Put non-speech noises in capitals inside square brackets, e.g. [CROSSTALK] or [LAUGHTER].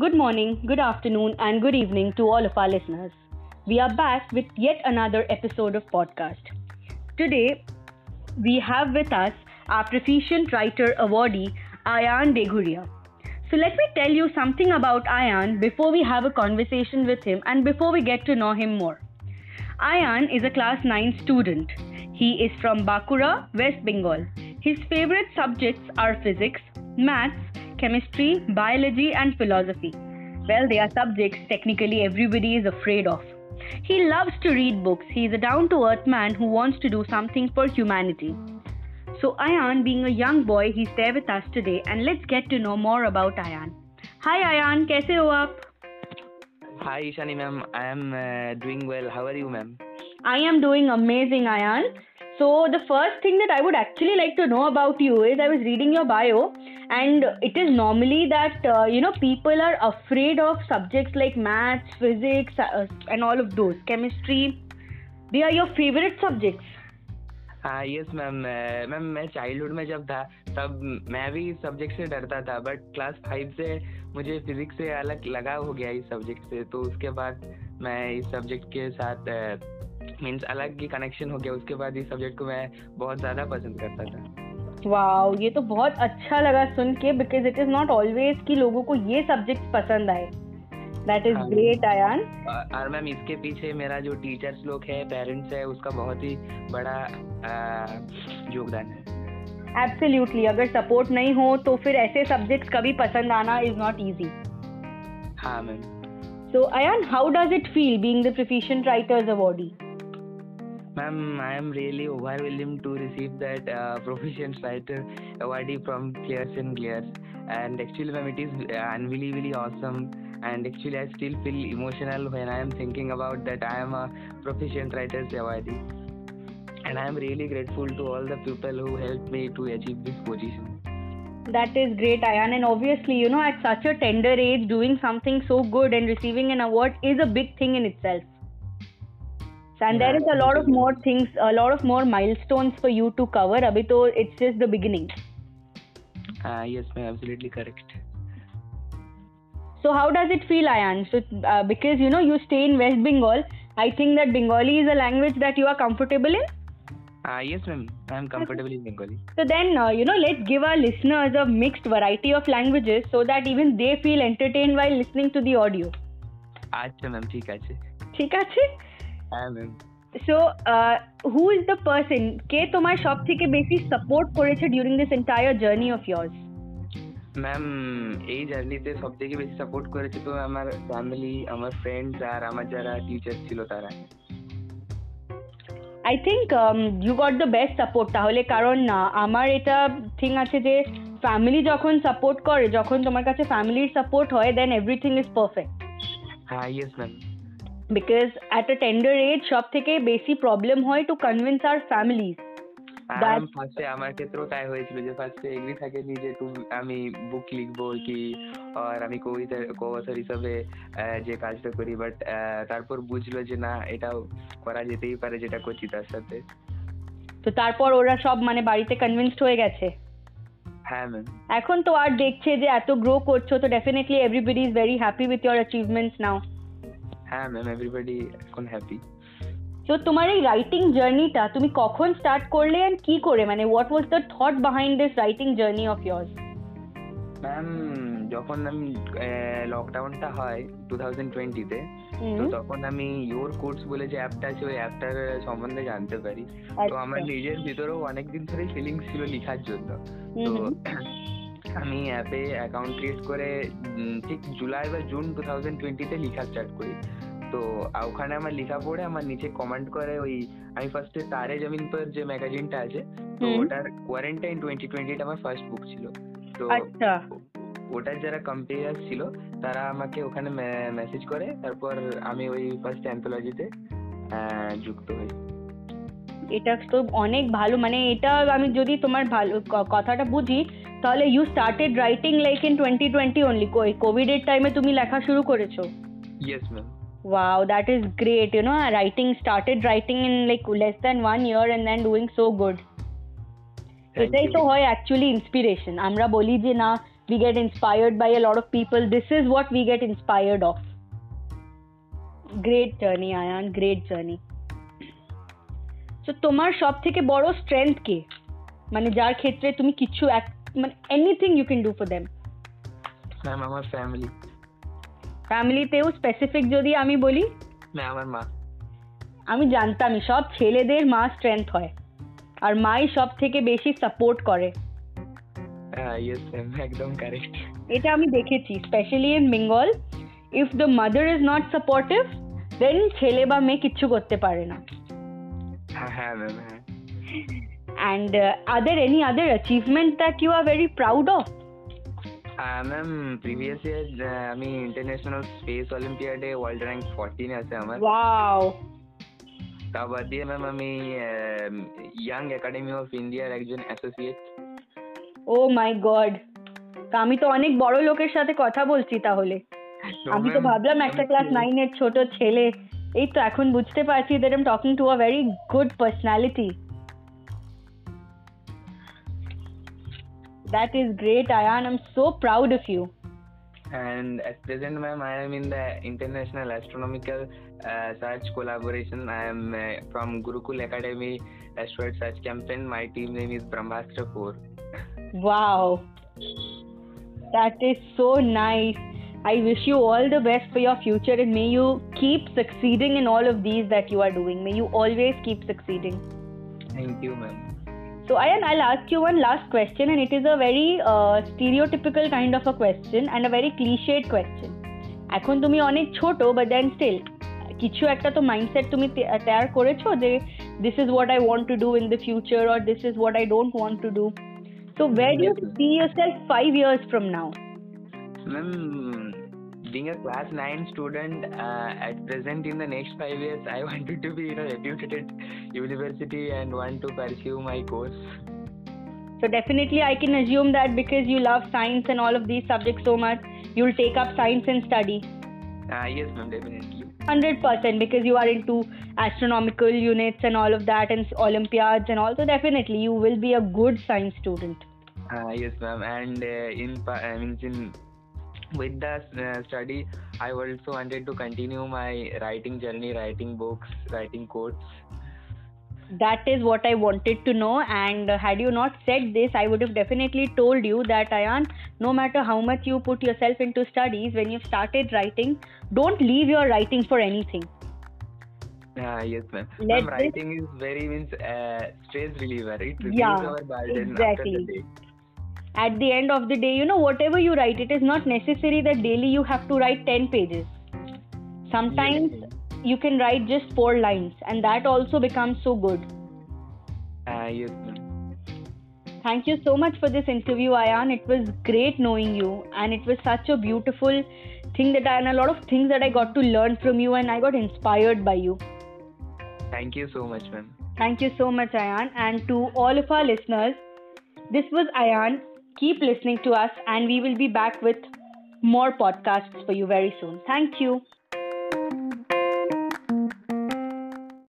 Good morning, good afternoon, and good evening to all of our listeners. We are back with yet another episode of podcast. Today, we have with us our Proficient Writer awardee, Ayan Deghuria. So let me tell you something about Ayan before we have a conversation with him and before we get to know him more. Ayan is a class 9 student. He is from Bankura, West Bengal. His favorite subjects are physics, maths, chemistry, biology, and philosophy. Well, they are subjects technically everybody is afraid of. He loves to read books. He is a down to earth man who wants to do something for humanity. So, Ayan, being a young boy, he's there with us today, and let's get to know more about Ayan. Hi, Ayan, कैसे हो आप? Hi, Ishani ma'am. I am uh, doing well. How are you, ma'am? I am doing amazing, Ayan. So, the first thing that I would actually like to know about you is I was reading your bio, and it is normally that uh, you know people are afraid of subjects like maths, physics, uh, and all of those, chemistry. They are your favorite subjects. हाँ yes ma'am ma'am मैं childhood में जब था तब मैं भी इस subject से डरता था बट क्लास फाइव से मुझे फिजिक्स से अलग लगाव हो गया इस सब्जेक्ट से। तो उसके बाद मैं इस सब्जेक्ट के साथ मीन्स अलग ही कनेक्शन हो गया। उसके बाद इस सब्जेक्ट को मैं बहुत ज़्यादा पसंद करता था। वाओ ये तो बहुत अच्छा लगा सुन के because it is not always कि लोगों को ये सब्जेक्ट पसंद आए। दैट इज़ ग्रेट आयान और मैम इसके पीछे मेरा जो टीचर्स लोग है पेरेंट्स है उसका बहुत ही बड़ा योगदान है। एब्सोल्युटली अगर सपोर्ट नहीं हो तो फिर ऐसे सब्जेक्ट्स कभी पसंद आना इज़ नॉट इजी हाँ ma'am so Ayaan how does it feel being the proficient writers awardee Ma'am, I am really overwhelmed to receive that uh, Proficient Writer awardee from Clears and Clears. And actually, ma'am, it is uh, unbelievably awesome. And actually, I still feel emotional when I am thinking about that I am a Proficient Writers awardee. And I am really grateful to all the people who helped me to achieve this position. That is great, Ayan. And obviously, you know, at such a tender age, doing something so good and receiving an award is a big thing in itself And there is a lot of more things, a lot of more milestones for you to cover. Abhi to it's just the beginning. Uh, yes, ma'am, absolutely correct. So how does it feel, Ayan? So uh, because you know you stay in West Bengal, I think that Bengali is a language that you are comfortable in. Uh, yes, ma'am. I am comfortable in Bengali. So then, uh, you know, let's give our listeners a mixed variety of languages so that even they feel entertained while listening to the audio. আচ্ছা ma'am ঠিক আছে ঠিক আছে ma'am so who is the person কে তোমার সব থেকে বেশি support করেছে during this entire journey of years ma'am এই জার্নিতে সব থেকে বেশি সাপোর্ট করেছে তো আমার ফ্যামিলি আমার ফ্রেন্ডস আর আমার যারা টিচার ছিল তারা। I think you got the best support তাহলে কারণ আমার এটা থিং আছে যে ফ্যামিলি যখন সাপোর্ট করে যখন তোমার কাছে ফ্যামিলির সাপোর্ট হয় দেন এভরিথিং ইজ পারফেক্ট হ্যাঁ yes ma'am because at a tender age সব থেকে বেশি প্রবলেম হয় টু কনভিন্স আর ফ্যামিলিজ ফার্স্টে আমার ক্ষেত্রেও তাই হয়েছিল যে ফার্স্টে এগ্রি থাকেনি যে তুমি আমি বুক লিখব কি আর আমি কবিতা কবছর হিসাবে যে কাজটা করি বাট তারপর বুঝলো যে না এটাও করা যেতেই পারে যেটা করছি তার সাথে। তো তারপর ওরা সব মানে বাড়িতে কনভিন্সড হয়ে গেছে। হ্যাঁ ম্যাম এখন তো আর দেখছে যে এত গ্রো করছ তো definitely everybody is very happy with your achievements now হ্যাঁ ম্যাম এভরিবডি এখন হ্যাপি তো তোমার এই রাইটিং জার্নিটা তুমি কখন স্টার্ট করলে এন্ড কি করে? মানে what was the thought behind this writing journey of years ma'am যখন আমি লকডাউনটা হয় টু থাউজেন্ড টোয়েন্টিতে তো তখন আমি ইয়োর কোর্স বলে যে অ্যাপটা আছে ওই অ্যাপটার সম্বন্ধে জানতে পারি। তো আমার নিজের ভিতরেও অনেকদিন ধরেই ফিলিংস ছিল লেখার জন্য। তো [CLEARS THROAT] [CLEARS THROAT] আমি অ্যাপে অ্যাকাউন্ট ক্রিয়েট করে ঠিক জুলাই বা জুন টু থাউজেন্ড টোয়েন্টিতে লেখা স্টার্ট করি। তো ওখানে আমার লেখা পড়ে আমার নিচে কমেন্ট করে ওই আমি ফার্স্টে তারে জমিন পর যে ম্যাগাজিনটা আছে তো ওটার কোয়ারেন্টাইন টোয়েন্টি টোয়েন্টি আমার ফার্স্ট বুক ছিল। তো ওটার যারা কম্পেয়ার ছিল তারা আমাকে ওখানে মেসেজ করে তারপর আমি ওই ফার্স্ট অ্যান্থোলজিতে যুক্ত হই। এটা তো অনেক ভালো মানে এটা আমি যদি তোমার ভালো কথাটা বুঝি তাহলে you started writing like in twenty twenty only COVID এর টাইমে তুমি লেখা শুরু করেছো yes ma'am Wow, that is great. You know, writing started writing in like less than one year and then doing so good. এটাই তো হয় actually inspiration আমরা বলি যে না we get inspired by a lot of people. This is what we get inspired of. Great journey, Ayan. Great journey. তো তোমার সব থেকে বড় স্ট্রেংথ কে মানে যার ক্ষেত্রে তুমি কিছু মানে anything you can do for them ma'am আমার ফ্যামিলি ফ্যামিলিতেও স্পেসিফিক যদি আমি বলি? ম্যাম আমার মা। আমি জানতামই সব ছেলেদের মা স্ট্রেংথ হয়। আর মাই সব থেকে বেশি সাপোর্ট করে। ইয়েস ম্যাম একদম কারেক্ট এটা আমি দেখেছি specially in Bengal if the mother is not supportive then ছেলে বা মেয়ে কিচ্ছু করতে পারে না। হ্যাঁ হ্যাঁ ম্যাম হ্যাঁ। And uh, are there any other achievements that you are very proud of? Ma'am previous year আমি ইন্টারন্যাশনাল স্পেস অলিম্পিয়াডে ওয়ার্ল্ড র্যাঙ্ক ফোরটিনে আছে আমার ওয়াও তা বাদ দিয়ে ম্যাম আমি ইয়াং একাডেমি অফ ইন্ডিয়ার একজন অ্যাসোসিয়েট ও মাই গড আমি তো অনেক বড় লোকের সাথে কথা বলছি তাহলে। আমি তো ভাবলাম একটা ক্লাস নাইনের ছোট ছেলে। এই তো এখন বুঝতে পারছি that am talking to a very good personality That is great, Ayan. I'm so proud of you. And at present, ma'am, I am in the International Astronomical uh, Search Collaboration. I am uh, from Gurukul Academy Asteroid Search Campaign. My team name is Brahmastra 4. Wow. That is so nice. I wish you all the best for your future and may you keep succeeding in all of these that you are doing. May you always keep succeeding. Thank you, ma'am. So, Ayan, I'll ask you one last question, and it is a very uh, stereotypical kind of a question and a very cliched question. এখন তুমি অনেক ছোট but then still কিছু একটা তো mindset তুমি তৈরি করেছো যে this is what I want to do in the future or this is what I don't want to do so war do you C yourself five years from now? Ma'am, being a class 9 student uh, at present in the next 5 years i [LAUGHS] wanted to be in a reputed university and want to pursue my course. So definitely i can assume that because you love science and all of these subjects so much you'll take up science and study. Uh, yes ma'am definitely. 100% because you are into astronomical units and all of that and olympiads and also definitely you will be a good science student. Uh, yes ma'am and uh, in uh, means in with the uh, study i also wanted to continue my writing journey writing books writing quotes. That is what i wanted to know. And had you not said this i would have definitely told you that ayan no matter how much you put yourself into studies when you've started writing don't leave your writing for anything. Uh, yes ma'am. Let writing is very means uh, stress reliever. It relieves yeah, our burden exactly. after the day at the end of the day, you know, whatever you write, it is not necessary that daily you have to write 10 pages. Sometimes yes. you can write just four lines, and that also becomes so good. Uh, yes, ma'am. Thank you so much for this interview, Ayan. It was great knowing you, and it was such a beautiful thing that I, and a lot of things that I got to learn from you, and I got inspired by you. Thank you so much, ma'am. Thank you so much, Ayan. And to all of our listeners, this was Ayan Keep listening to us, and we will be back with more podcasts for you very soon. Thank you.